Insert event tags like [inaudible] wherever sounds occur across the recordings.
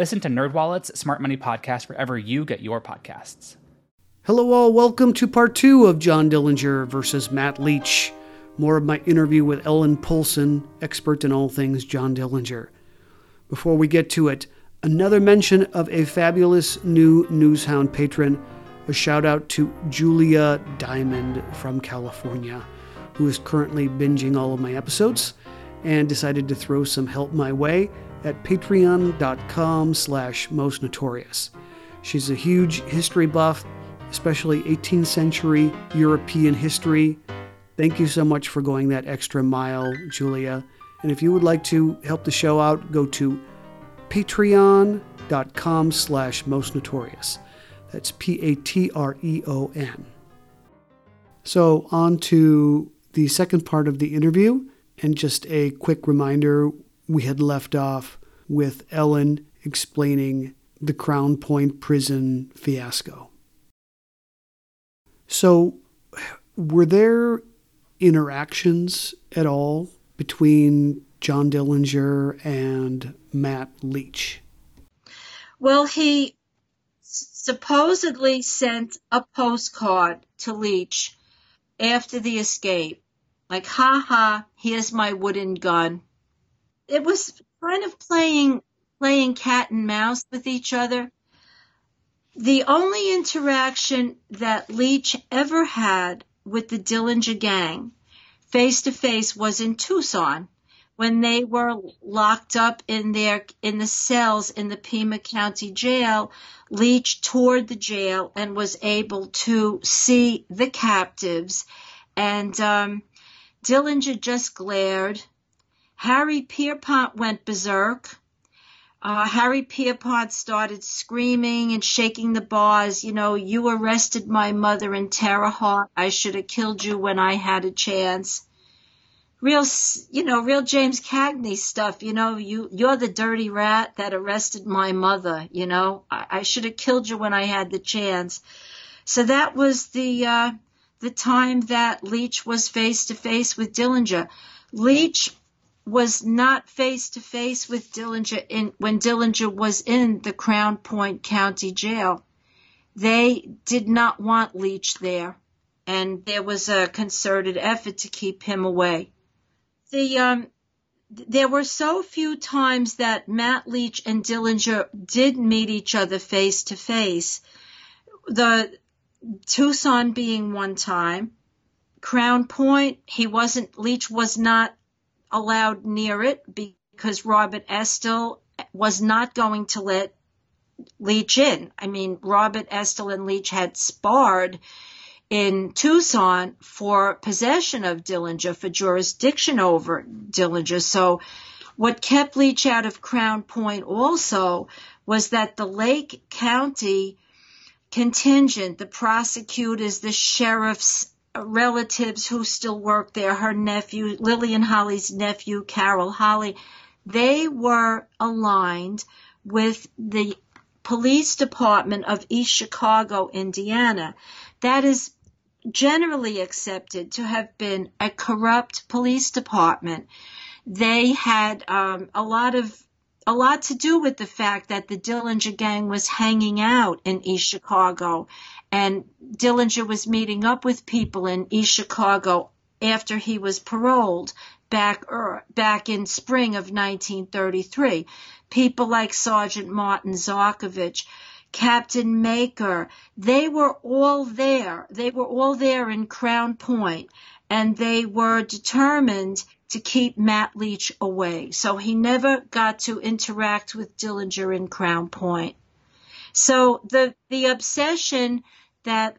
Listen to NerdWallet's Smart Money Podcast wherever you get your podcasts. Hello, all. Welcome to part two of John Dillinger versus Matt Leach. More of my interview with Ellen Poulsen, expert in all things John Dillinger. Before we get to it, another mention of a fabulous new Newshound patron. A shout out to Julia Diamond from California, who is currently binging all of my episodes and decided to throw some help my way at patreon.com slash most notorious. She's a huge history buff, especially 18th century European history. Thank you so much for going that extra mile, Julia. And if you would like to help the show out, go to patreon.com slash most notorious. That's P A T R E O N. So, on to the second part of the interview, and just a quick reminder we had left off with Ellen explaining the Crown Point prison fiasco. So, were there interactions at all between John Dillinger and Matt Leach? Well, he supposedly sent a postcard to Leach after the escape. Like, ha ha, here's my wooden gun. It was kind of playing, playing cat and mouse with each other. The only interaction that Leach ever had with the Dillinger gang face to face was in Tucson when they were locked up in their in the cells in the Pima County Jail, Leach toured the jail and was able to see the captives, and um, Dillinger just glared. Harry Pierpont went berserk. Uh, Harry Pierpont started screaming and shaking the bars. You know, you arrested my mother in Terre Haute. I should have killed you when I had a chance real, you know, real James Cagney stuff. You know, you, you're the dirty rat that arrested my mother. You know, I, I should have killed you when I had the chance. So that was the, uh, the time that Leach was face to face with Dillinger. Leach was not face to face with Dillinger in, when Dillinger was in the Crown Point County Jail. They did not want Leach there, and there was a concerted effort to keep him away the um, there were so few times that Matt Leach and Dillinger did meet each other face to face. The Tucson being one time, Crown Point, he wasn't Leach was not allowed near it because Robert Estill was not going to let Leach in. I mean, Robert Estill and Leach had sparred in Tucson for possession of Dillinger, for jurisdiction over Dillinger. So what kept Leach out of Crown Point also was that the Lake County contingent, the prosecutors, the sheriffs, relatives who still work there, her nephew, Lillian Holley's nephew, Carol Holley, they were aligned with the police department of East Chicago, Indiana. That is generally accepted to have been a corrupt police department. They had um, a lot of a lot to do with the fact that the Dillinger gang was hanging out in East Chicago, and Dillinger was meeting up with people in East Chicago after he was paroled back er, back in spring of 1933. people like Sergeant Martin Zarkovich, Captain Maker, they were all there. They were all there in Crown Point and they were determined to keep Matt Leach away. So he never got to interact with Dillinger in Crown Point. So the, the obsession that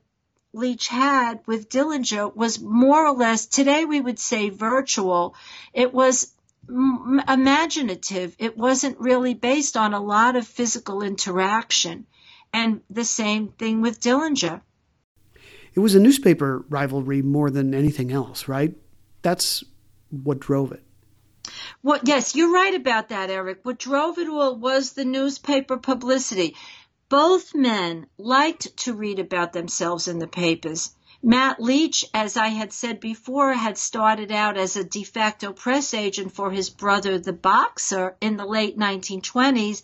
Leach had with Dillinger was more or less, today we would say virtual. It was imaginative. It wasn't really based on a lot of physical interaction. And the same thing with Dillinger. It was a newspaper rivalry more than anything else, right? That's what drove it. Well, yes, you're right about that, Eric. What drove it all was the newspaper publicity. Both men liked to read about themselves in the papers. Matt Leach, as I had said before, had started out as a de facto press agent for his brother, the boxer, in the late 1920s.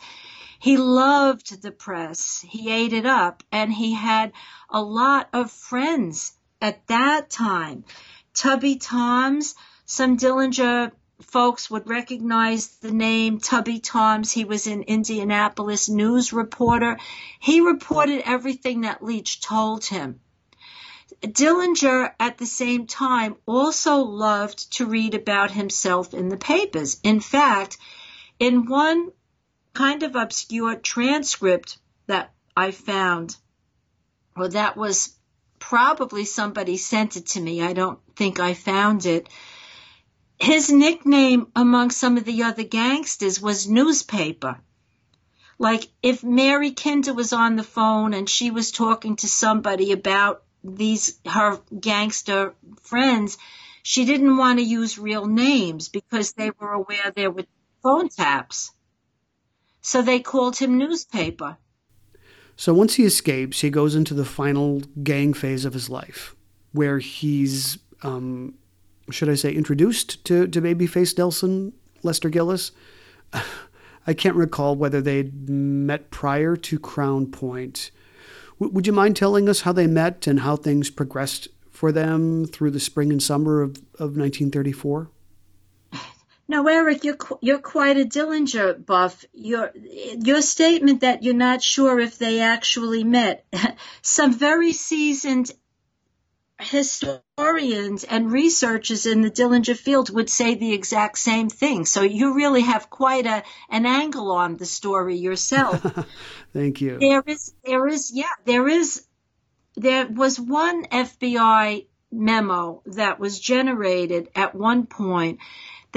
He loved the press. He ate it up and he had a lot of friends at that time. Tubby Toms, some Dillinger folks would recognize the name Tubby Toms. He was an Indianapolis news reporter. He reported everything that Leach told him. Dillinger, at the same time, also loved to read about himself in the papers. In fact, in one kind of obscure transcript that I found, or that was probably somebody sent it to me. I don't think I found it. His nickname among some of the other gangsters was newspaper. Like if Mary Kinder was on the phone and she was talking to somebody about these her gangster friends, she didn't want to use real names because they were aware there were phone taps. So they called him newspaper. So once he escapes, he goes into the final gang phase of his life, where he's, um, should I say, introduced to, to babyface Nelson Lester Gillis. I can't recall whether they'd met prior to Crown Point would you mind telling us how they met and how things progressed for them through the spring and summer of, of 1934? Now, Eric, you're you're quite a Dillinger buff. Your your statement that you're not sure if they actually met. [laughs] Some very seasoned historians and researchers in the Dillinger field would say the exact same thing. So you really have quite a an angle on the story yourself. [laughs] Thank you. There is there is yeah, there is there was one FBI memo that was generated at one point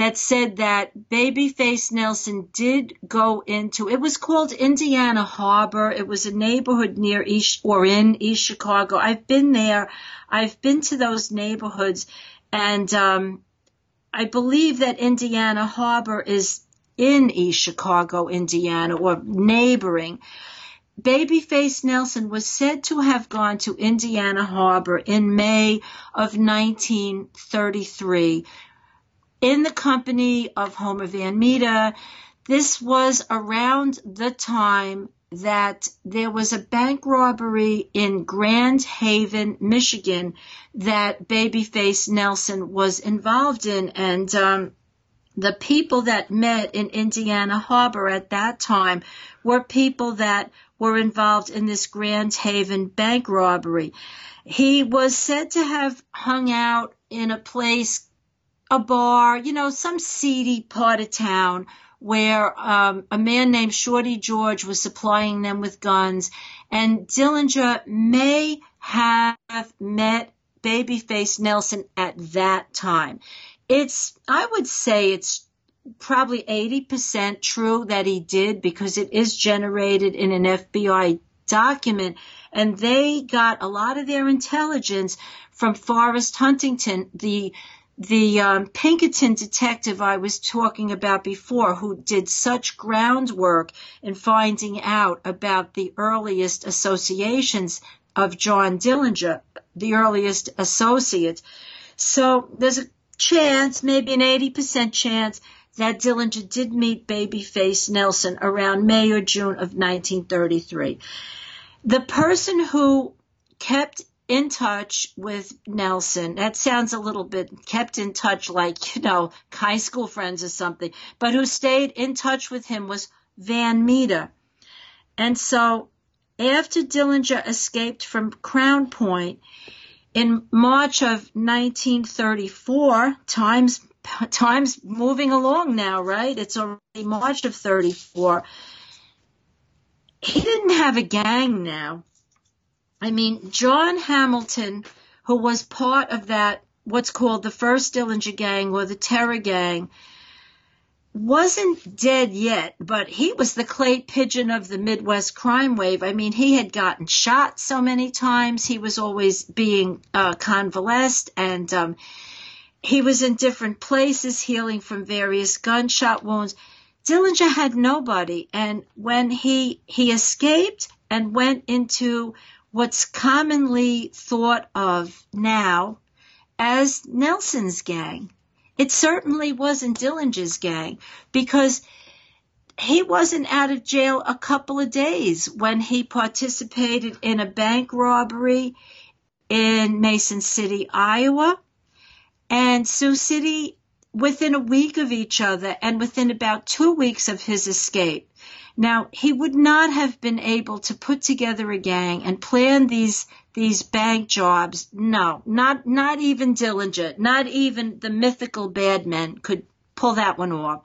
that said that Babyface Nelson did go into it was called Indiana Harbor. It was a neighborhood near East or in East Chicago. I've been there. I've been to those neighborhoods and um, I believe that Indiana Harbor is in East Chicago, Indiana, or neighboring. Babyface Nelson was said to have gone to Indiana Harbor in May of 1933 in the company of Homer Van Meter. This was around the time that there was a bank robbery in Grand Haven, Michigan, that Babyface Nelson was involved in. And um, the people that met in Indiana Harbor at that time were people that were involved in this Grand Haven bank robbery. He was said to have hung out in a place a bar, you know, some seedy part of town where um, a man named Shorty George was supplying them with guns, and Dillinger may have met Babyface Nelson at that time. It's, I would say it's probably 80% true that he did because it is generated in an FBI document and they got a lot of their intelligence from Forrest Huntington, the the um, Pinkerton detective I was talking about before, who did such groundwork in finding out about the earliest associations of John Dillinger, the earliest associate. So there's a chance, maybe an 80% chance, that Dillinger did meet Babyface Nelson around May or June of 1933. The person who kept in touch with Nelson. That sounds a little bit kept in touch like, you know, high school friends or something, but who stayed in touch with him was Van Meter. And so after Dillinger escaped from Crown Point in March of 1934, times time's moving along now, right? It's already March of 34. He didn't have a gang now. I mean, John Hamilton, who was part of that, what's called the first Dillinger gang or the Terror gang, wasn't dead yet, but he was the clay pigeon of the Midwest crime wave. I mean, he had gotten shot so many times. He was always being uh, convalesced and um, he was in different places healing from various gunshot wounds. Dillinger had nobody. And when he, he escaped and went into what's commonly thought of now as Nelson's gang, it certainly wasn't Dillinger's gang because he wasn't out of jail a couple of days when he participated in a bank robbery in Mason City, Iowa, and Sioux City within a week of each other and within about two weeks of his escape. Now, he would not have been able to put together a gang and plan these these bank jobs. No, not not even Dillinger, not even the mythical bad men could pull that one off.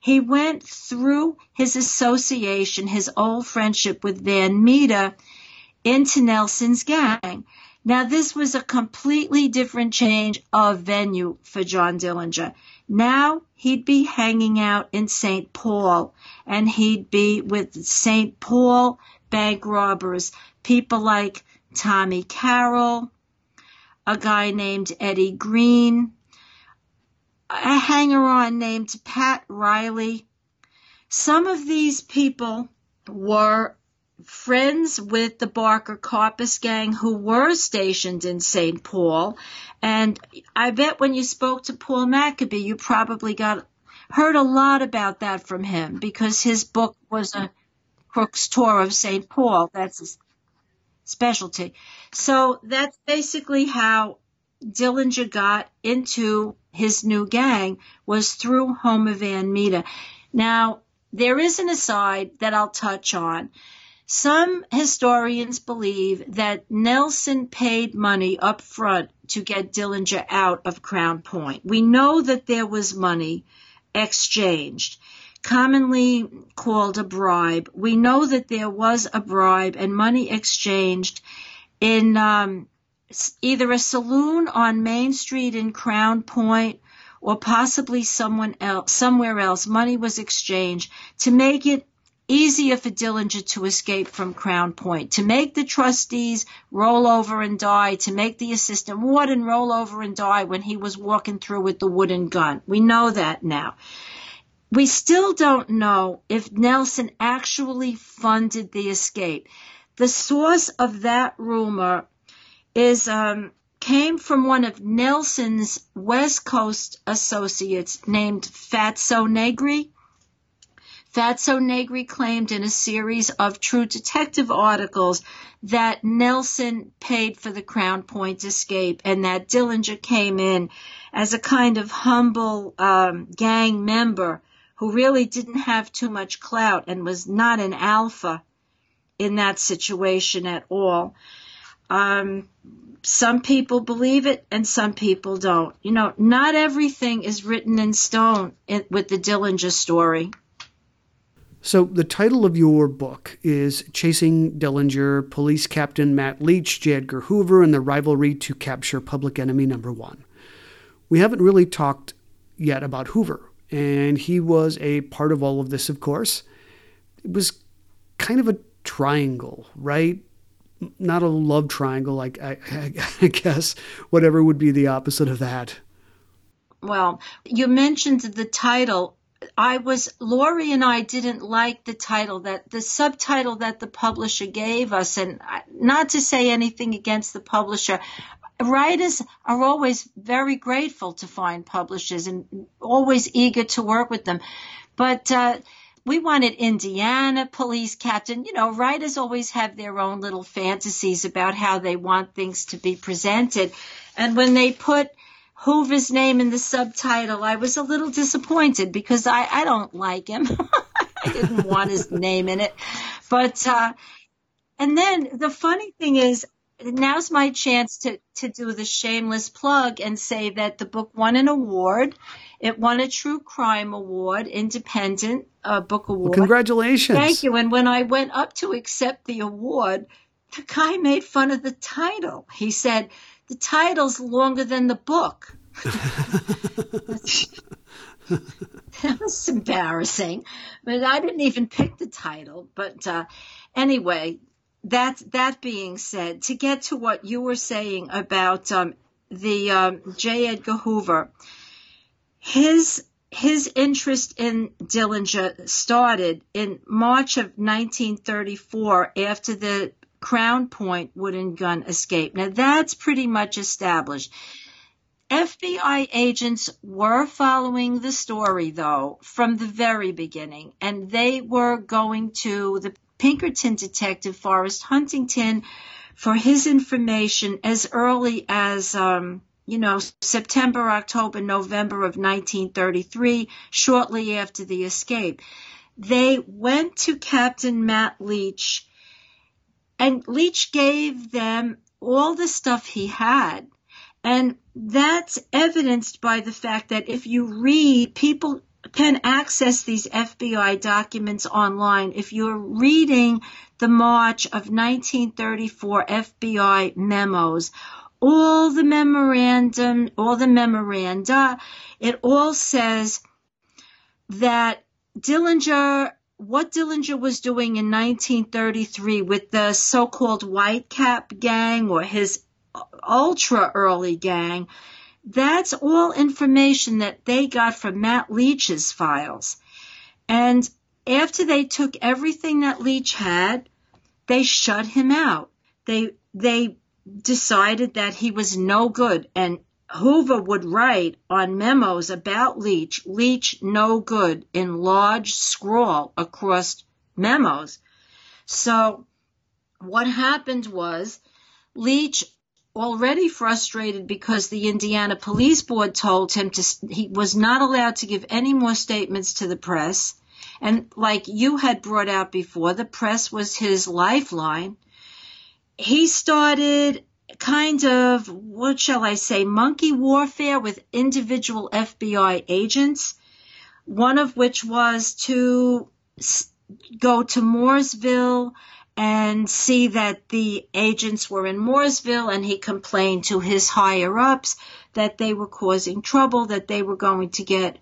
He went through his association, his old friendship with Van Meter into Nelson's gang. Now this was a completely different change of venue for John Dillinger. Now he'd be hanging out in St. Paul and he'd be with St. Paul bank robbers, people like Tommy Carroll, a guy named Eddie Green, a hanger on named Pat Riley. Some of these people were friends with the Barker Karpis gang who were stationed in St. Paul. And I bet when you spoke to Paul Maccabee, you probably got heard a lot about that from him because his book was a Crook's Tour of St. Paul. That's his specialty. So that's basically how Dillinger got into his new gang was through Homer Van Meter. Now, there is an aside that I'll touch on. Some historians believe that Nelson paid money up front to get Dillinger out of Crown Point. We know that there was money exchanged commonly called a bribe. We know that there was a bribe and money exchanged in um, either a saloon on Main Street in Crown Point or possibly someone else, somewhere else. Money was exchanged to make it easier for Dillinger to escape from Crown Point, to make the trustees roll over and die, to make the assistant warden roll over and die when he was walking through with the wooden gun. We know that now. We still don't know if Nelson actually funded the escape. The source of that rumor is um, came from one of Nelson's West Coast associates named Fatso Negri. Fatso Negri claimed in a series of True Detective articles that Nelson paid for the Crown Point escape and that Dillinger came in as a kind of humble um, gang member who really didn't have too much clout and was not an alpha in that situation at all. Um, some people believe it and some people don't. You know, not everything is written in stone in, with the Dillinger story. So, the title of your book is Chasing Dillinger, Police Captain Matt Leach, J. Edgar Hoover, and the Rivalry to Capture Public Enemy Number One. We haven't really talked yet about Hoover and he was a part of all of this, of course. It was kind of a triangle, right? Not a love triangle, like I, [laughs] I, guess, whatever would be the opposite of that. Well, you mentioned the title. I was, Lori and I didn't like the title that, the subtitle that the publisher gave us. And not to say anything against the publisher, writers are always very grateful to find publishers and always eager to work with them. But uh, we wanted Indiana police captain. You know, writers always have their own little fantasies about how they want things to be presented. And when they put Hoover's name in the subtitle, I was a little disappointed because I, I don't like him. [laughs] I didn't want his name in it. But, uh, and then the funny thing is, now's my chance to, to do the shameless plug and say that the book won an award. It won a true crime award, independent uh, book award. Well, congratulations. Thank you. And when I went up to accept the award, the guy made fun of the title. He said, the title's longer than the book. [laughs] that was embarrassing. But I didn't even pick the title. But uh, anyway, that that being said, to get to what you were saying about um, the um, J. Edgar Hoover, his his interest in Dillinger started in March of 1934 after the Crown Point wooden gun escape. Now that's pretty much established. FBI agents were following the story though from the very beginning and they were going to the Pinkerton detective Forrest Huntington for his information as early as um, you know, September, October, November of 1933, shortly after the escape. They went to Captain Matt Leach and Leach gave them all the stuff he had. And that's evidenced by the fact that if you read, people can access these FBI documents online. If you're reading the March of 1934 FBI memos, all the memorandum, all the memoranda, it all says that Dillinger, what Dillinger was doing in 1933 with the so-called White Cap gang or his ultra early gang, that's all information that they got from Matt Leach's files. And after they took everything that Leach had, they shut him out. They, they decided that he was no good and Hoover would write on memos about Leach, Leach no good in large scrawl across memos. So what happened was Leach already frustrated because the Indiana Police Board told him to, he was not allowed to give any more statements to the press. And like you had brought out before, the press was his lifeline he started kind of, what shall I say, monkey warfare with individual FBI agents, one of which was to go to Mooresville and see that the agents were in Mooresville and he complained to his higher ups that they were causing trouble, that they were going to get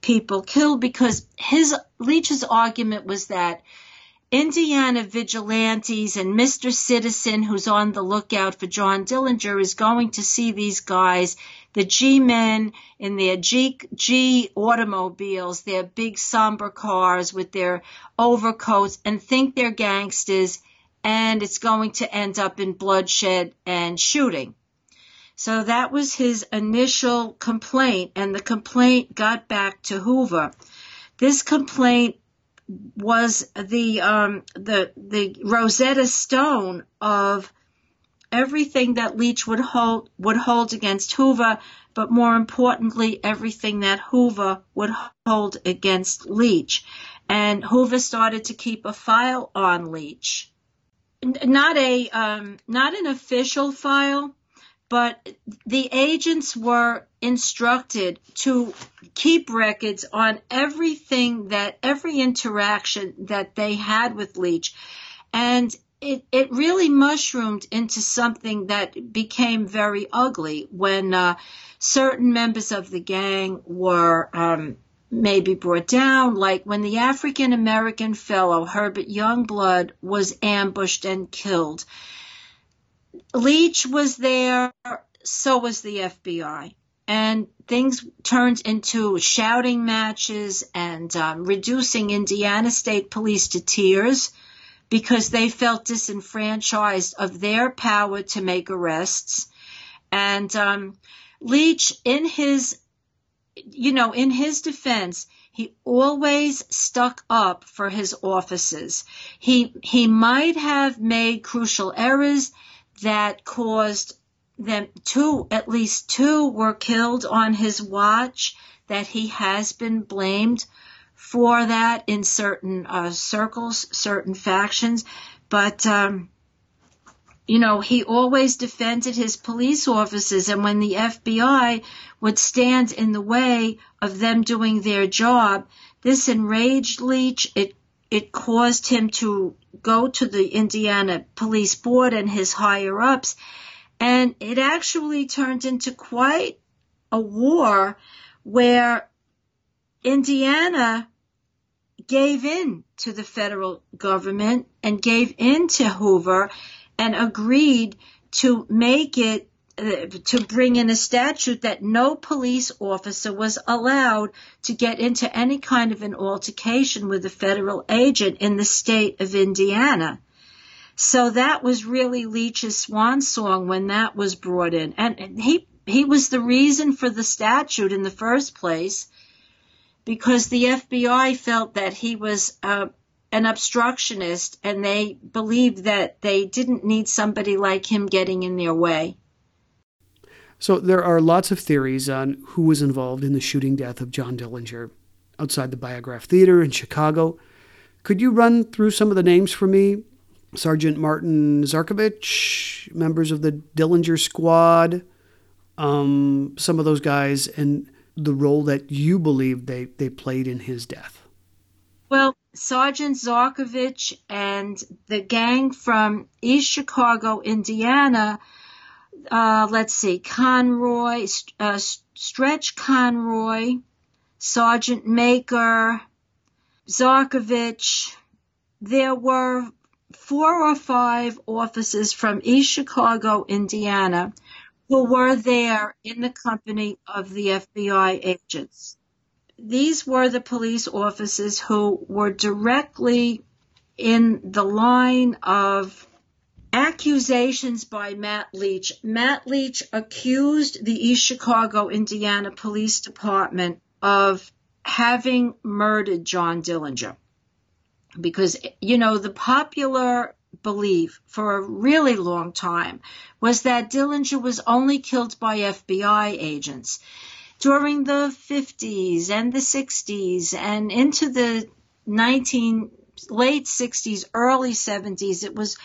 people killed because his Leach's argument was that Indiana vigilantes and Mr. Citizen, who's on the lookout for John Dillinger, is going to see these guys, the G men in their G, G automobiles, their big somber cars with their overcoats, and think they're gangsters, and it's going to end up in bloodshed and shooting. So that was his initial complaint, and the complaint got back to Hoover. This complaint was the um, the the Rosetta Stone of everything that Leach would hold would hold against Hoover, but more importantly, everything that Hoover would hold against Leach. And Hoover started to keep a file on Leach, not a um, not an official file, but the agents were instructed to keep records on everything that every interaction that they had with Leach. And it, it really mushroomed into something that became very ugly when uh, certain members of the gang were um, maybe brought down, like when the African American fellow Herbert Youngblood was ambushed and killed. Leach was there, so was the FBI. And things turned into shouting matches and um, reducing Indiana State Police to tears because they felt disenfranchised of their power to make arrests. And um, Leach, in his, you know, in his defense, he always stuck up for his officers. He he might have made crucial errors that caused them two, at least two were killed on his watch, that he has been blamed for that in certain uh, circles, certain factions, but um, you know, he always defended his police officers, and when the FBI would stand in the way of them doing their job, this enraged Leach. It it caused him to go to the Indiana Police Board and his higher ups, and it actually turned into quite a war where Indiana gave in to the federal government and gave in to Hoover and agreed to make it to bring in a statute that no police officer was allowed to get into any kind of an altercation with a federal agent in the state of Indiana. So that was really Leach's swan song when that was brought in. And he, he was the reason for the statute in the first place because the FBI felt that he was uh, an obstructionist and they believed that they didn't need somebody like him getting in their way. So there are lots of theories on who was involved in the shooting death of John Dillinger outside the Biograph Theater in Chicago. Could you run through some of the names for me? Sergeant Martin Zarkovich, members of the Dillinger Squad, um, some of those guys, and the role that you believe they, they played in his death. Well, Sergeant Zarkovich and the gang from East Chicago, Indiana, uh, let's see, Conroy, uh, Stretch Conroy, Sergeant Maker, Zarkovich. There were four or five officers from East Chicago, Indiana, who were there in the company of the FBI agents these were the police officers who were directly in the line of accusations by Matt Leach. Matt Leach accused the East Chicago, Indiana Police Department of having murdered John Dillinger. Because, you know, the popular belief for a really long time was that Dillinger was only killed by FBI agents during the 50s and the 60s and into the 19 late 60s, early 70s, it was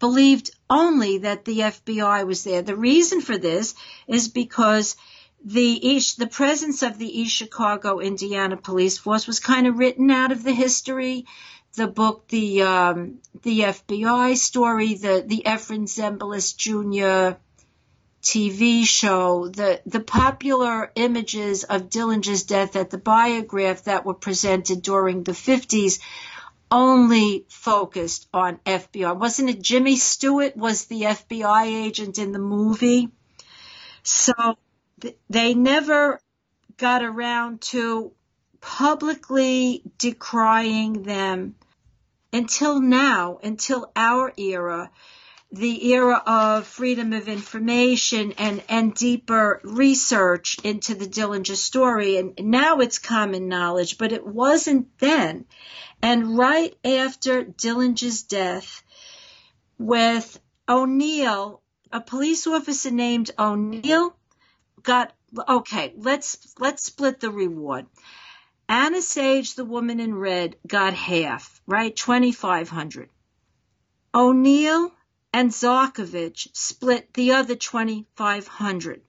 believed only that the FBI was there. The reason for this is because the the presence of the East Chicago, Indiana police force was kind of written out of the history. The book, the um, the FBI story, the the Efrem Zimbalist Jr. TV show, the, the popular images of Dillinger's death at the Biograph that were presented during the 50s only focused on FBI. Wasn't it Jimmy Stewart was the FBI agent in the movie? So th- they never got around to publicly decrying them until now, until our era the era of freedom of information and, and deeper research into the Dillinger story. And now it's common knowledge, but it wasn't then. And right after Dillinger's death, with O'Neill, a police officer named O'Neill got, okay, let's, let's split the reward. Anna Sage, the woman in red, got half, right? 2,500. O'Neill and Zarkovich split the other 2,500.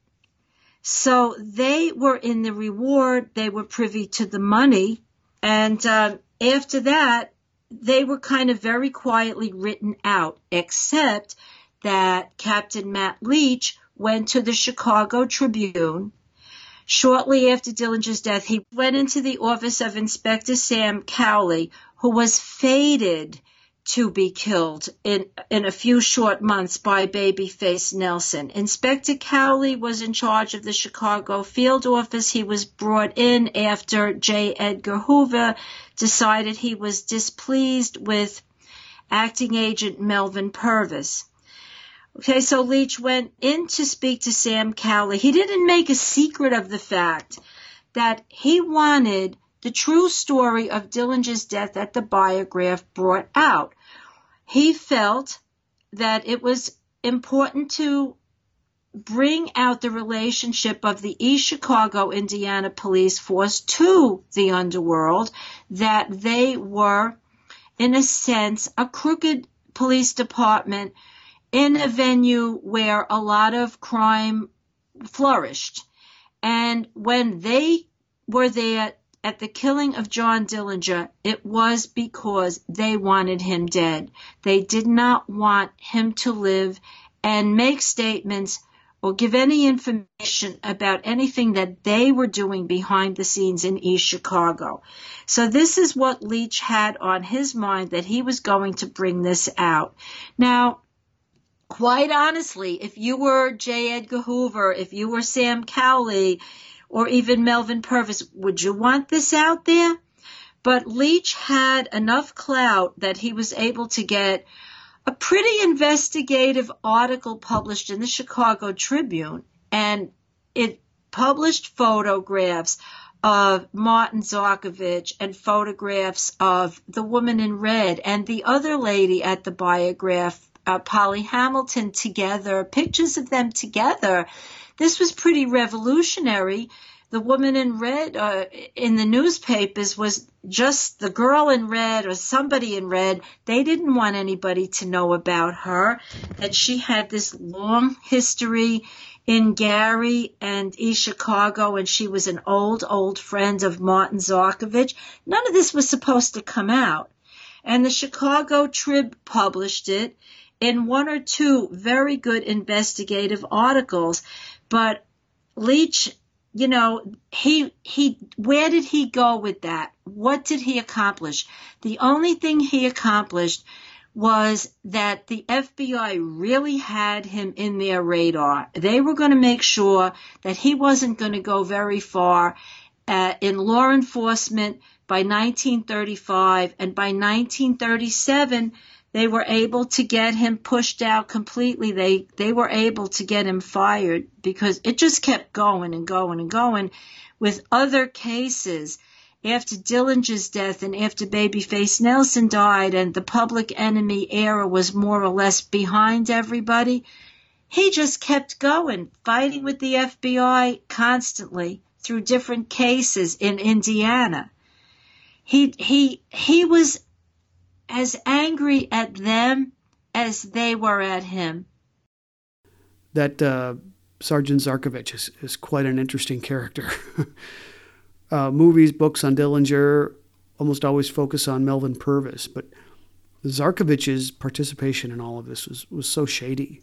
So they were in the reward, they were privy to the money, and uh, after that, they were kind of very quietly written out, except that Captain Matt Leach went to the Chicago Tribune. Shortly after Dillinger's death, he went into the office of Inspector Sam Cowley, who was fated to be killed in, in a few short months by Babyface Nelson. Inspector Cowley was in charge of the Chicago field office. He was brought in after J. Edgar Hoover decided he was displeased with acting agent Melvin Purvis. Okay, so Leach went in to speak to Sam Cowley. He didn't make a secret of the fact that he wanted the true story of Dillinger's death that the biograph brought out. He felt that it was important to bring out the relationship of the East Chicago, Indiana police force to the underworld, that they were, in a sense, a crooked police department in a venue where a lot of crime flourished. And when they were there at the killing of John Dillinger, it was because they wanted him dead. They did not want him to live and make statements or give any information about anything that they were doing behind the scenes in East Chicago. So this is what Leach had on his mind that he was going to bring this out. Now, quite honestly, if you were J. Edgar Hoover, if you were Sam Cowley, or even Melvin Purvis, would you want this out there? But Leach had enough clout that he was able to get a pretty investigative article published in the Chicago Tribune, and it published photographs of Martin Zarkovich and photographs of the woman in red and the other lady at the biograph uh, Polly Hamilton together, pictures of them together. This was pretty revolutionary. The woman in red uh, in the newspapers was just the girl in red or somebody in red. They didn't want anybody to know about her. That she had this long history in Gary and East Chicago, and she was an old, old friend of Martin Zarkovich. None of this was supposed to come out. And the Chicago Trib published it in one or two very good investigative articles. But Leach, you know, he, he, where did he go with that? What did he accomplish? The only thing he accomplished was that the FBI really had him in their radar. They were going to make sure that he wasn't going to go very far uh, in law enforcement by 1935 and by 1937 they were able to get him pushed out completely. They they were able to get him fired because it just kept going and going and going with other cases after Dillinger's death and after Babyface Nelson died and the public enemy era was more or less behind everybody, he just kept going, fighting with the FBI constantly through different cases in Indiana. He he he was as angry at them as they were at him. That uh, Sergeant Zarkovich is, is quite an interesting character. [laughs] uh, movies, books on Dillinger almost always focus on Melvin Purvis, but Zarkovich's participation in all of this was, was so shady.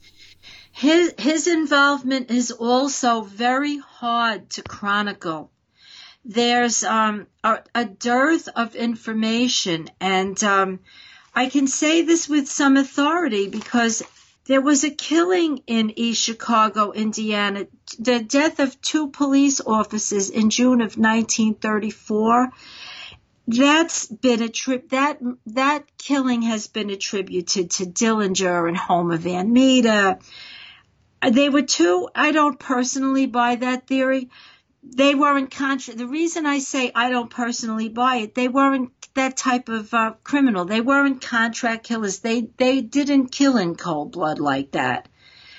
His his involvement is also very hard to chronicle. There's um, a, a, dearth of information, and um, I can say this with some authority because there was a killing in East Chicago, Indiana, the death of two police officers in June of 1934. That's been a trip that that killing has been attributed to Dillinger and Homer Van Meter. They were two. I don't personally buy that theory. They weren't contra- The reason I say I don't personally buy it, they weren't that type of uh, criminal. They weren't contract killers. They they didn't kill in cold blood like that.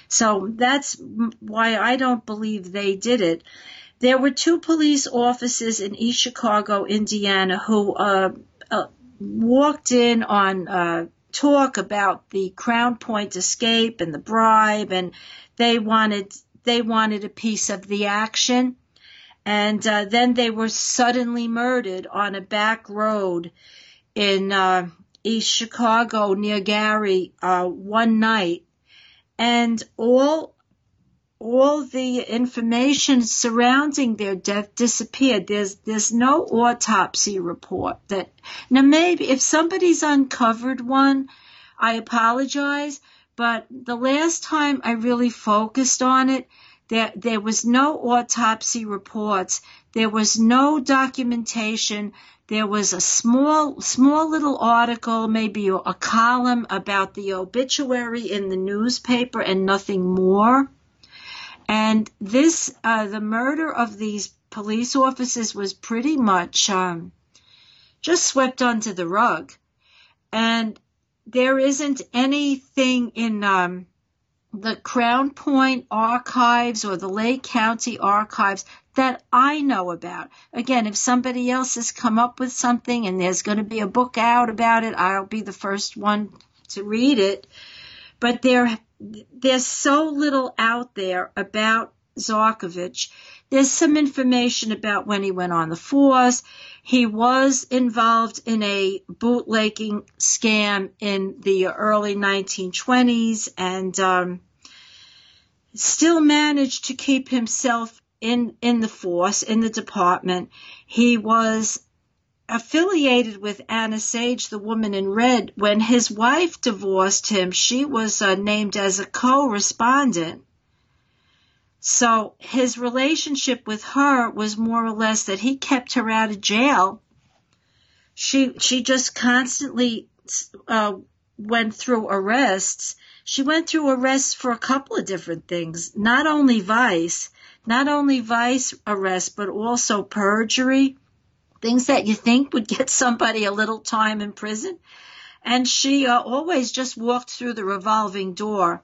So that's why I don't believe they did it. There were two police officers in East Chicago, Indiana, who uh, uh, walked in on uh, talk about the Crown Point escape and the bribe, and they wanted they wanted a piece of the action. And uh, then they were suddenly murdered on a back road in uh, East Chicago near Gary uh, one night. And all all the information surrounding their death disappeared. There's there's no autopsy report that now maybe if somebody's uncovered one, I apologize, but the last time I really focused on it, there, there was no autopsy reports. There was no documentation. There was a small, small little article, maybe a column about the obituary in the newspaper and nothing more. And this, uh, the murder of these police officers was pretty much um, just swept under the rug. And there isn't anything in um, the Crown Point archives or the Lake County archives that I know about. Again, if somebody else has come up with something and there's going to be a book out about it, I'll be the first one to read it. But there, there's so little out there about Zarkovich. There's some information about when he went on the force. He was involved in a bootlegging scam in the early 1920s and um, still managed to keep himself in in the force in the department. He was affiliated with Anna Sage, the woman in red. When his wife divorced him, she was uh, named as a co-respondent so his relationship with her was more or less that he kept her out of jail. She she just constantly uh, went through arrests. She went through arrests for a couple of different things. Not only vice, not only vice arrests, but also perjury, things that you think would get somebody a little time in prison. And she uh, always just walked through the revolving door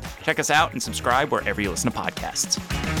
Check us out and subscribe wherever you listen to podcasts.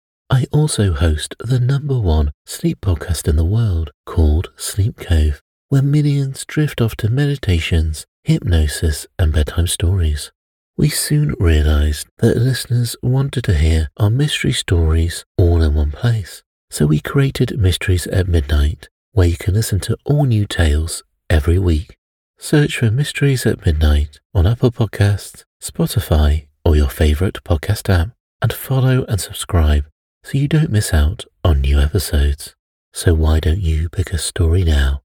I also host the number one sleep podcast in the world called Sleep Cove, where millions drift off to meditations, hypnosis, and bedtime stories. We soon realized that listeners wanted to hear our mystery stories all in one place. So we created Mysteries at Midnight, where you can listen to all new tales every week. Search for Mysteries at Midnight on Apple Podcasts, Spotify, or your favorite podcast app, and follow and subscribe so you don't miss out on new episodes. So why don't you pick a story now?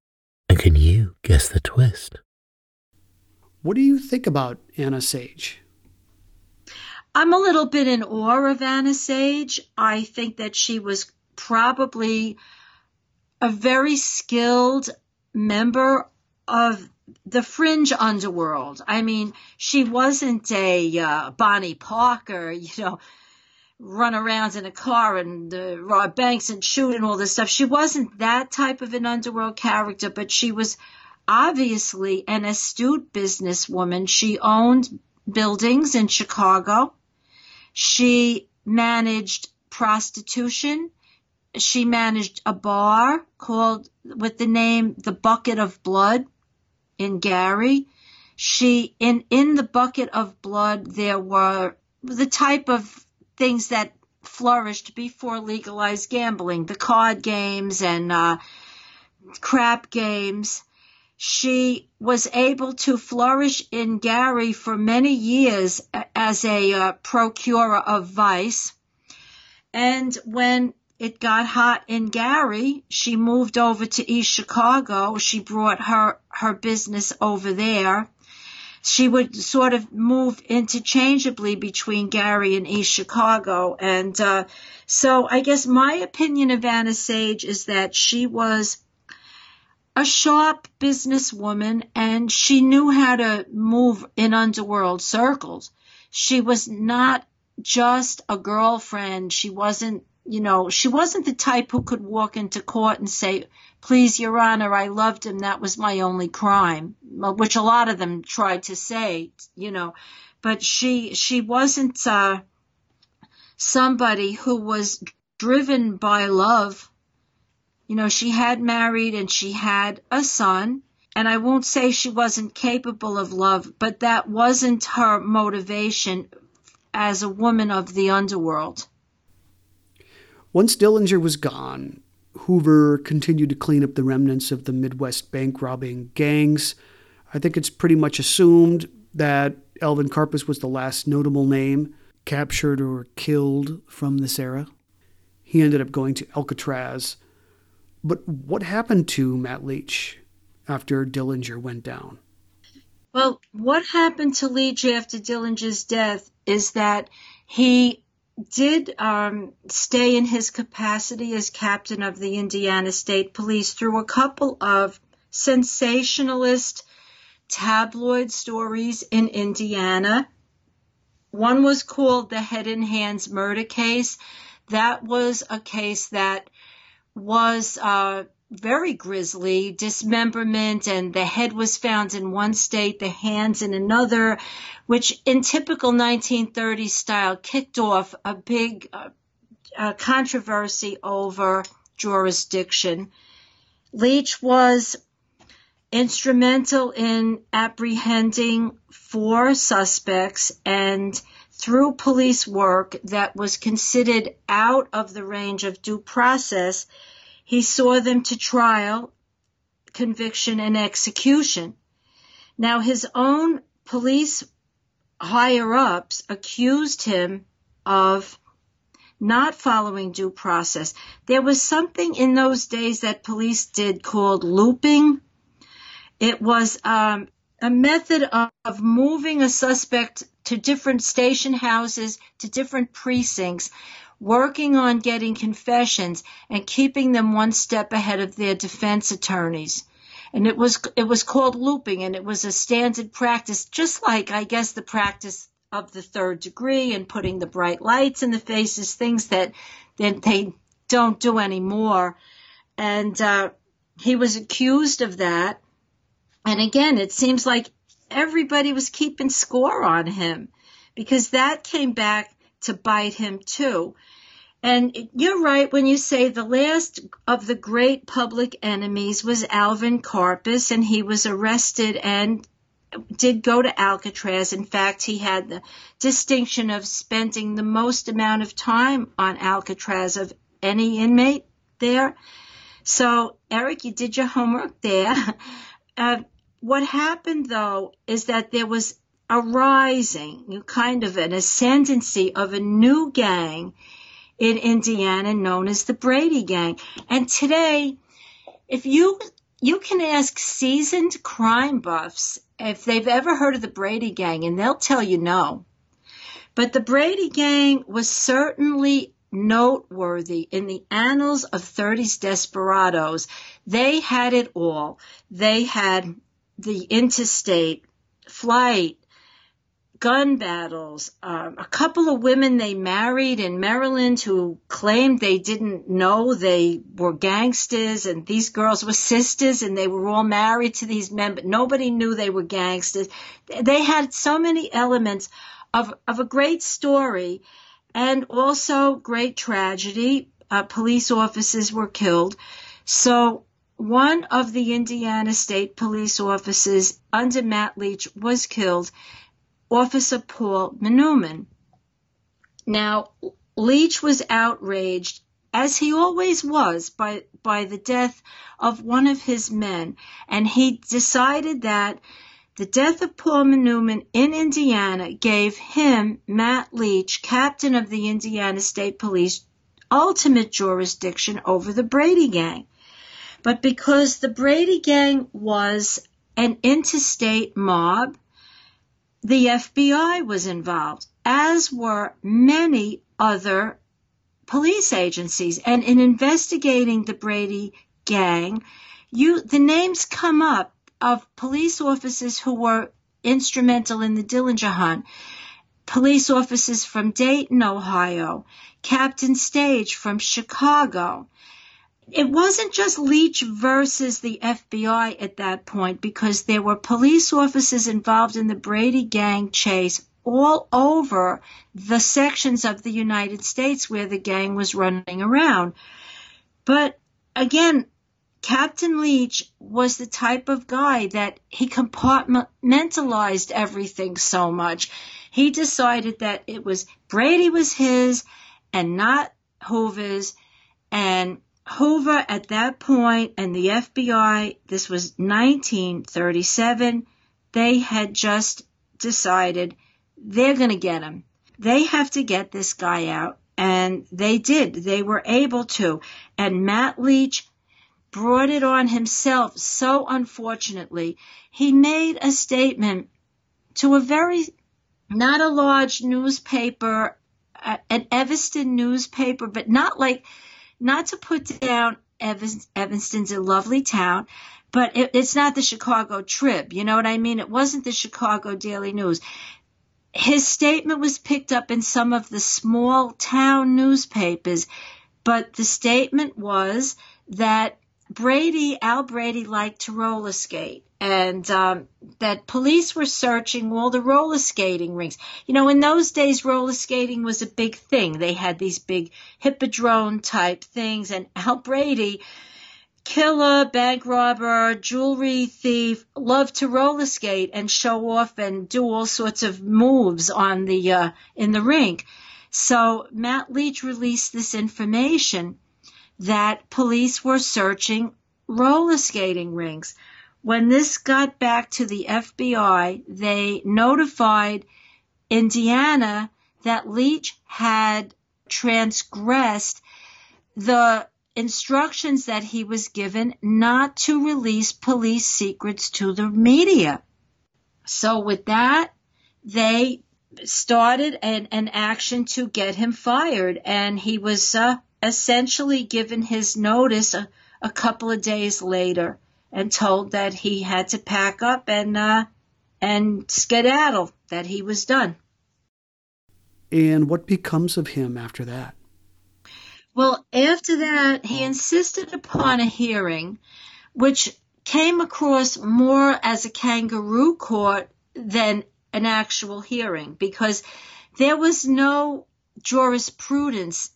And can you guess the twist? What do you think about Anna Sage? I'm a little bit in awe of Anna Sage. I think that she was probably a very skilled member of the fringe underworld. I mean, she wasn't a uh, Bonnie Parker, you know, run around in a car and uh, rob banks and shoot and all this stuff. She wasn't that type of an underworld character, but she was obviously an astute businesswoman. She owned buildings in Chicago. She managed prostitution. She managed a bar called with the name The Bucket of Blood in Gary. She in in the bucket of blood there were the type of things that flourished before legalized gambling, the card games and uh, crap games. She was able to flourish in Gary for many years as a uh, procurer of vice. And when it got hot in Gary, she moved over to East Chicago. She brought her, her business over there. She would sort of move interchangeably between Gary and East Chicago. And, uh, so I guess my opinion of Anna Sage is that she was a sharp businesswoman and she knew how to move in underworld circles. She was not just a girlfriend. She wasn't, you know, she wasn't the type who could walk into court and say, please, your honor, I loved him. That was my only crime, which a lot of them tried to say, you know, but she, she wasn't, uh, somebody who was driven by love you know, she had married and she had a son. And I won't say she wasn't capable of love, but that wasn't her motivation as a woman of the underworld. Once Dillinger was gone, Hoover continued to clean up the remnants of the Midwest bank robbing gangs. I think it's pretty much assumed that Alvin Karpis was the last notable name captured or killed from this era. He ended up going to Alcatraz but what happened to Matt Leach after Dillinger went down? Well, what happened to Leach after Dillinger's death is that he did um, stay in his capacity as captain of the Indiana State Police through a couple of sensationalist tabloid stories in Indiana. One was called the Head and Hands murder case. That was a case that was uh, very grisly dismemberment and the head was found in one state the hands in another which in typical 1930s style kicked off a big uh, uh, controversy over jurisdiction. Leach was instrumental in apprehending four suspects and through police work that was considered out of the range of due process, he saw them to trial, conviction, and execution. Now, his own police higher ups accused him of not following due process. There was something in those days that police did called looping. It was um, a method of, of moving a suspect to different station houses, to different precincts, working on getting confessions and keeping them one step ahead of their defense attorneys. And it was, it was called looping and it was a standard practice, just like, I guess, the practice of the third degree and putting the bright lights in the faces, things that, that they don't do anymore. And, uh, he was accused of that. And again, it seems like everybody was keeping score on him because that came back to bite him too. And you're right when you say the last of the great public enemies was Alvin Karpis, and he was arrested and did go to Alcatraz. In fact, he had the distinction of spending the most amount of time on Alcatraz of any inmate there. So, Eric, you did your homework there. [laughs] Uh, what happened though is that there was a rising, kind of an ascendancy of a new gang in Indiana known as the Brady Gang. And today, if you you can ask seasoned crime buffs if they've ever heard of the Brady Gang, and they'll tell you no. But the Brady Gang was certainly noteworthy in the annals of 30s desperados. They had it all. They had the interstate flight, gun battles, um, a couple of women they married in Maryland who claimed they didn't know they were gangsters and these girls were sisters and they were all married to these men, but nobody knew they were gangsters. They had so many elements of, of a great story and also great tragedy. Uh, police officers were killed. So one of the Indiana State Police officers under Matt Leach was killed, Officer Paul Minneman. Now, Leach was outraged as he always was by by the death of one of his men and he decided that the death of Paul Newman in Indiana gave him Matt Leach captain of the Indiana State Police ultimate jurisdiction over the Brady gang but because the Brady gang was an interstate mob the FBI was involved as were many other police agencies. And in investigating the Brady gang, you the names come up of police officers who were instrumental in the Dillinger hunt. Police officers from Dayton, Ohio, Captain Stege from Chicago. It wasn't just Leach versus the FBI at that point because there were police officers involved in the Brady gang chase all over the sections of the United States where the gang was running around. But again, Captain Leach was the type of guy that he compartmentalized everything so much. He decided that it was Brady was his and not Hoover's. And Hoover at that point and the FBI, this was 1937, they had just decided they're going to get him. They have to get this guy out. And they did. They were able to. And Matt Leach brought it on himself so unfortunately. He made a statement to a very, not a large newspaper, an Evanston newspaper, but not like, not to put down Evanston's a lovely town, but it, it's not the Chicago Trib. You know what I mean? It wasn't the Chicago Daily News his statement was picked up in some of the small town newspapers, but the statement was that Brady, Al Brady liked to roller skate and um, that police were searching all the roller skating rinks. You know, in those days, roller skating was a big thing. They had these big hippodrome type things, and Al Brady killer, bank robber, jewelry thief, loved to roller skate and show off and do all sorts of moves on the uh, in the rink. So Matt Leach released this information that police were searching roller skating rinks. When this got back to the FBI, they notified Indiana that Leach had transgressed the instructions that he was given not to release police secrets to the media. So with that, they started an, an action to get him fired and he was uh, essentially given his notice a, a, couple of days later and told that he had to pack up and uh, and skedaddle that he was done. And what becomes of him after that? Well, after that, he insisted upon a hearing, which came across more as a kangaroo court than an actual hearing because there was no jurisprudence.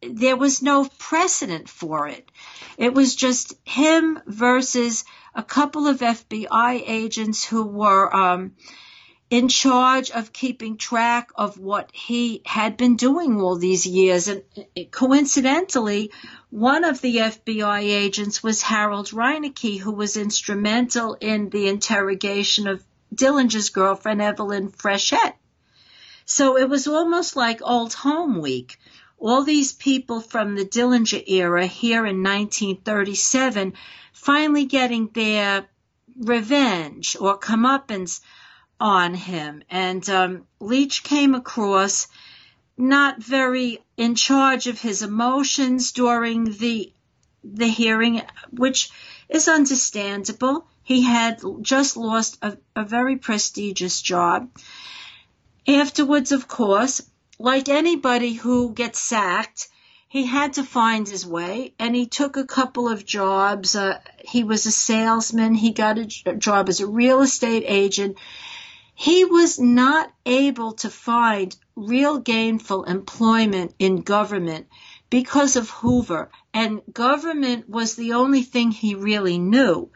There was no precedent for it. It was just him versus a couple of FBI agents who were um, in charge of keeping track of what he had been doing all these years. And coincidentally, one of the FBI agents was Harold Reinecke, who was instrumental in the interrogation of Dillinger's girlfriend, Evelyn Frechette. So it was almost like old home week. All these people from the Dillinger era here in 1937 finally getting their revenge or comeuppance on him. And um, Leach came across not very in charge of his emotions during the the hearing, which is understandable. He had just lost a, a very prestigious job. Afterwards, of course, like anybody who gets sacked, he had to find his way and he took a couple of jobs. Uh, he was a salesman. He got a job as a real estate agent he was not able to find real gainful employment in government because of Hoover, and government was the only thing he really knew.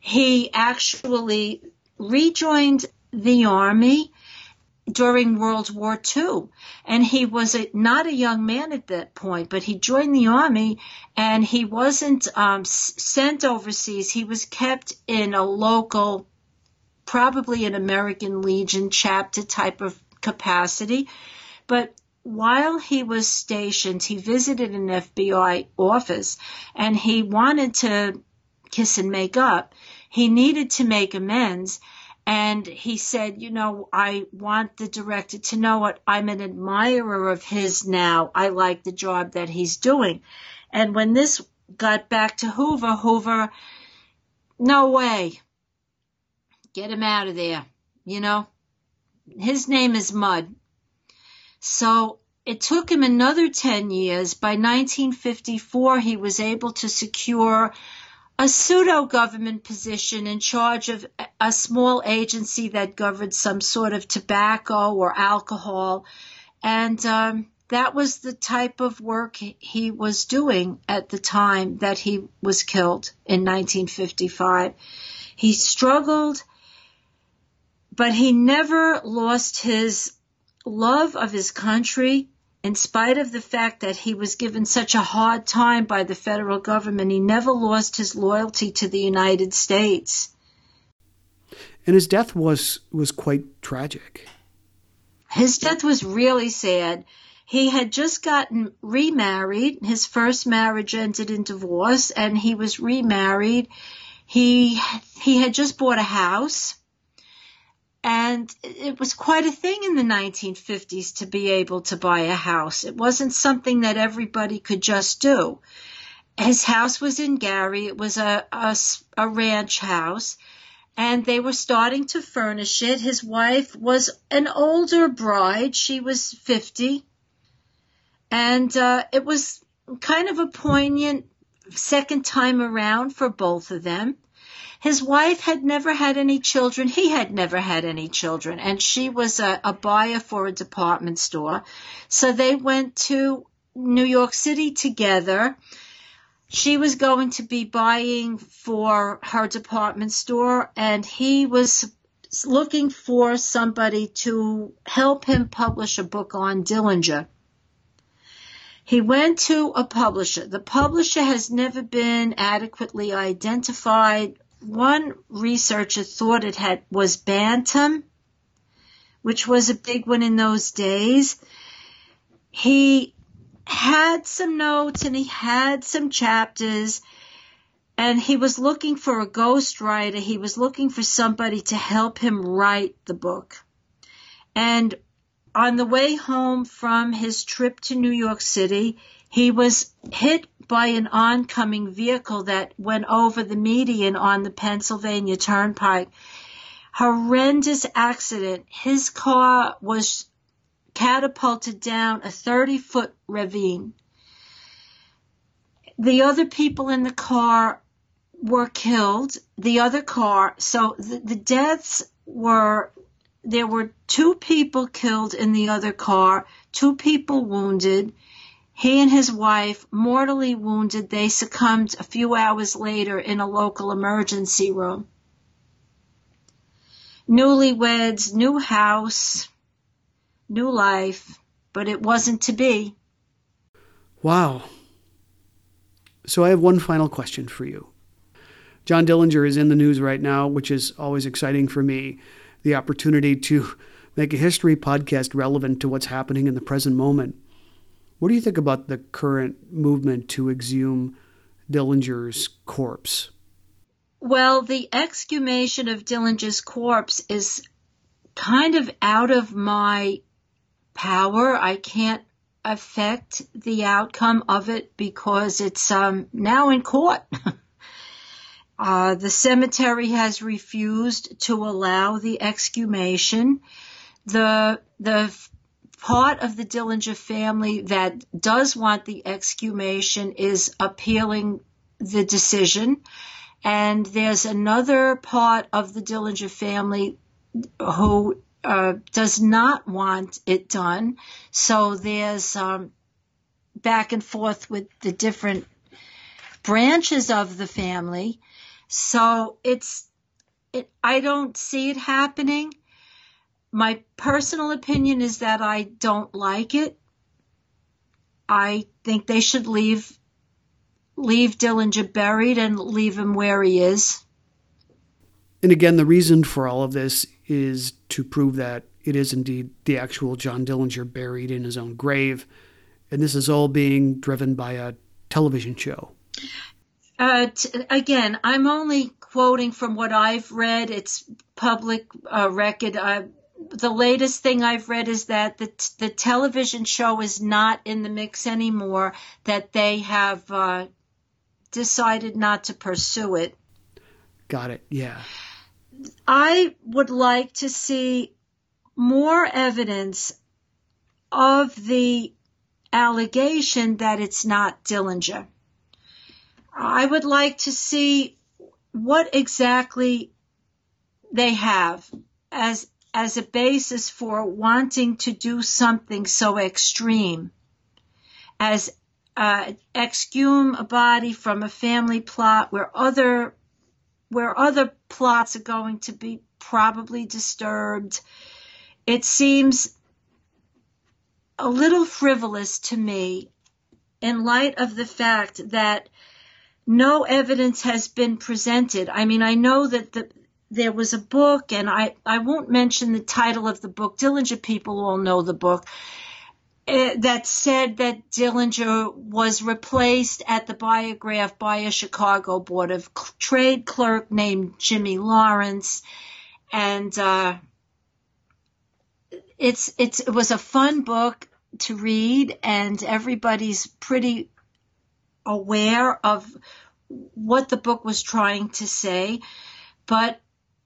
He actually rejoined the army. During World War II. And he was a, not a young man at that point, but he joined the army and he wasn't um, sent overseas. He was kept in a local, probably an American Legion chapter type of capacity. But while he was stationed, he visited an FBI office and he wanted to kiss and make up. He needed to make amends and he said, you know, I want the director to know what I'm an admirer of his now. I like the job that he's doing. And when this got back to Hoover, Hoover, no way. Get him out of there. You know, his name is Mud. So it took him another 10 years. By 1954, he was able to secure a pseudo government position in charge of a small agency that governed some sort of tobacco or alcohol. And um, that was the type of work he was doing at the time that he was killed in 1955. He struggled, but he never lost his love of his country in spite of the fact that he was given such a hard time by the federal government, he never lost his loyalty to the United States. And his death was was quite tragic. His death was really sad. He had just gotten remarried. His first marriage ended in divorce and he was remarried. He he had just bought a house and it was quite a thing in the 1950s to be able to buy a house. It wasn't something that everybody could just do. His house was in Gary. It was a, a, a ranch house and they were starting to furnish it. His wife was an older bride. She was 50. And uh, it was kind of a poignant second time around for both of them. His wife had never had any children. He had never had any children. And she was a, a buyer for a department store. So they went to New York City together. She was going to be buying for her department store and he was looking for somebody to help him publish a book on Dillinger. He went to a publisher. The publisher has never been adequately identified one researcher thought it had was bantam, which was a big one in those days. He had some notes and he had some chapters and he was looking for a ghostwriter. He was looking for somebody to help him write the book. And on the way home from his trip to New York City, he was hit by an oncoming vehicle that went over the median on the Pennsylvania Turnpike. Horrendous accident. His car was catapulted down a 30 foot ravine. The other people in the car were killed. The other car, so the, the deaths were, there were two people killed in the other car, two people wounded. He and his wife, mortally wounded, they succumbed a few hours later in a local emergency room. Newlyweds, new house, new life, but it wasn't to be. Wow. So I have one final question for you. John Dillinger is in the news right now, which is always exciting for me. The opportunity to make a history podcast relevant to what's happening in the present moment. What do you think about the current movement to exhume Dillinger's corpse? Well, the exhumation of Dillinger's corpse is kind of out of my power. I can't affect the outcome of it because it's um, now in court. [laughs] uh, the cemetery has refused to allow the exhumation. The the part of the Dillinger family that does want the exhumation is appealing the decision. And there's another part of the Dillinger family who uh, does not want it done. So there's um, back and forth with the different branches of the family. So it's, it, I don't see it happening. my personal opinion is that I don't like it. I think they should leave leave Dillinger buried and leave him where he is. And again, the reason for all of this is to prove that it is indeed the actual John Dillinger buried in his own grave. And this is all being driven by a television show. Uh, t- again, I'm only quoting from what I've read. It's public uh, record. Uh, the latest thing I've read is that the t- the television show is not in the mix anymore. That they have uh, decided not to pursue it. Got it. Yeah. I would like to see more evidence of the allegation that it's not Dillinger. I would like to see what exactly they have as as a basis for wanting to do something so extreme as uh, exhume a body from a family plot where other where other plots are going to be probably disturbed. It seems a little frivolous to me in light of the fact that no evidence has been presented. I mean, I know that the, there was a book, and I, I won't mention the title of the book. Dillinger people all know the book. Uh, that said that Dillinger was replaced at the Biograph by a Chicago Board of Trade clerk named Jimmy Lawrence, and uh, it's it's it was a fun book to read, and everybody's pretty aware of what the book was trying to say, but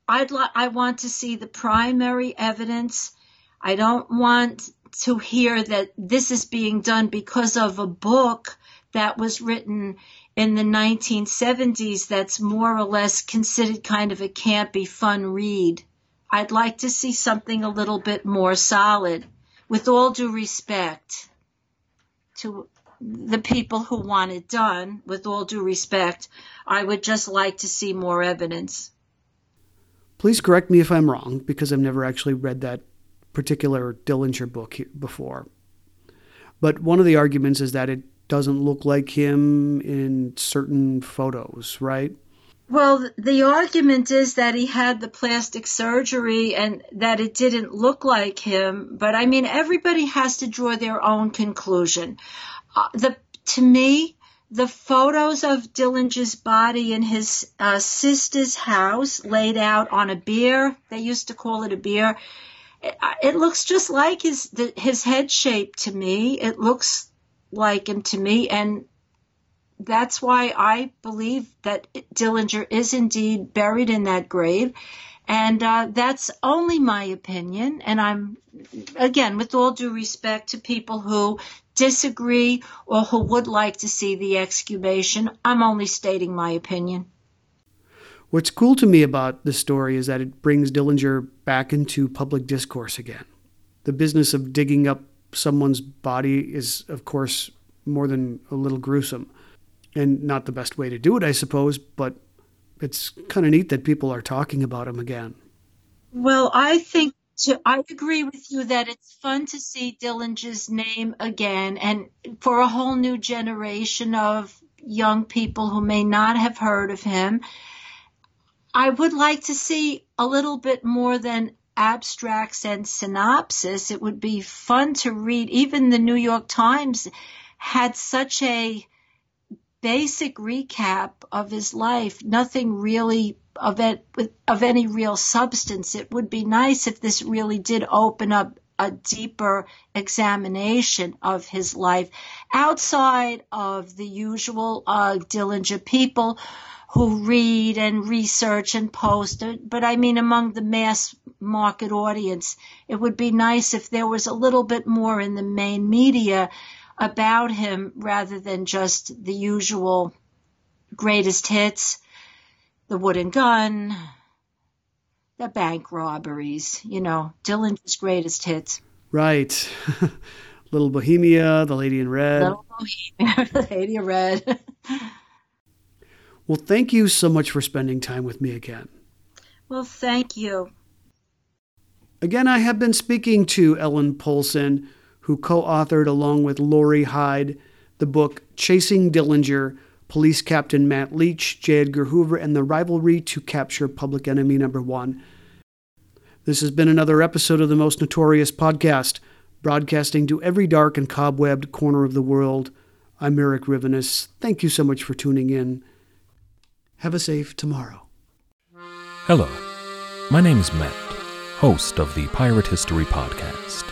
I'd li- I want to see the primary evidence. I don't want to hear that this is being done because of a book that was written in the 1970s that's more or less considered kind of a campy fun read. I'd like to see something a little bit more solid with all due respect to the people who want it done, with all due respect, I would just like to see more evidence. Please correct me if I'm wrong, because I've never actually read that particular Dillinger book before. But one of the arguments is that it doesn't look like him in certain photos, right? Well, the argument is that he had the plastic surgery and that it didn't look like him. But I mean, everybody has to draw their own conclusion. Uh, the to me, the photos of Dillinger's body in his uh, sister's house, laid out on a bier. They used to call it a bier. It, uh, it looks just like his the, his head shape to me. It looks like him to me, and that's why I believe that Dillinger is indeed buried in that grave. And uh, that's only my opinion. And I'm, again, with all due respect to people who disagree or who would like to see the exhumation, I'm only stating my opinion. What's cool to me about this story is that it brings Dillinger back into public discourse again. The business of digging up someone's body is, of course, more than a little gruesome. And not the best way to do it, I suppose, but it's kind of neat that people are talking about him again. Well, I think to, I agree with you that it's fun to see Dillinger's name again and for a whole new generation of young people who may not have heard of him. I would like to see a little bit more than abstracts and synopsis. It would be fun to read. Even the New York Times had such a basic recap of his life, nothing really of it of any real substance. It would be nice if this really did open up a deeper examination of his life outside of the usual uh, Dillinger people who read and research and post. But I mean, among the mass market audience, it would be nice if there was a little bit more in the main media about him rather than just the usual greatest hits, the wooden gun, the bank robberies, you know, Dylan's greatest hits. Right. [laughs] Little Bohemia, The Lady in Red. Little Bohemia, [laughs] The Lady in Red. well, thank you so much for spending time with me again. Well, thank you. Again, I have been speaking to Ellen Poulsen, who co authored, along with Lori Hyde, the book Chasing Dillinger Police Captain Matt Leach, J. Edgar Hoover, and the Rivalry to Capture Public Enemy Number One. This has been another episode of the Most Notorious Podcast, broadcasting to every dark and cobwebbed corner of the world. I'm Eric Rivenes. Thank you so much for tuning in. Have a safe tomorrow. Hello, my name is Matt, host of the Pirate History Podcast.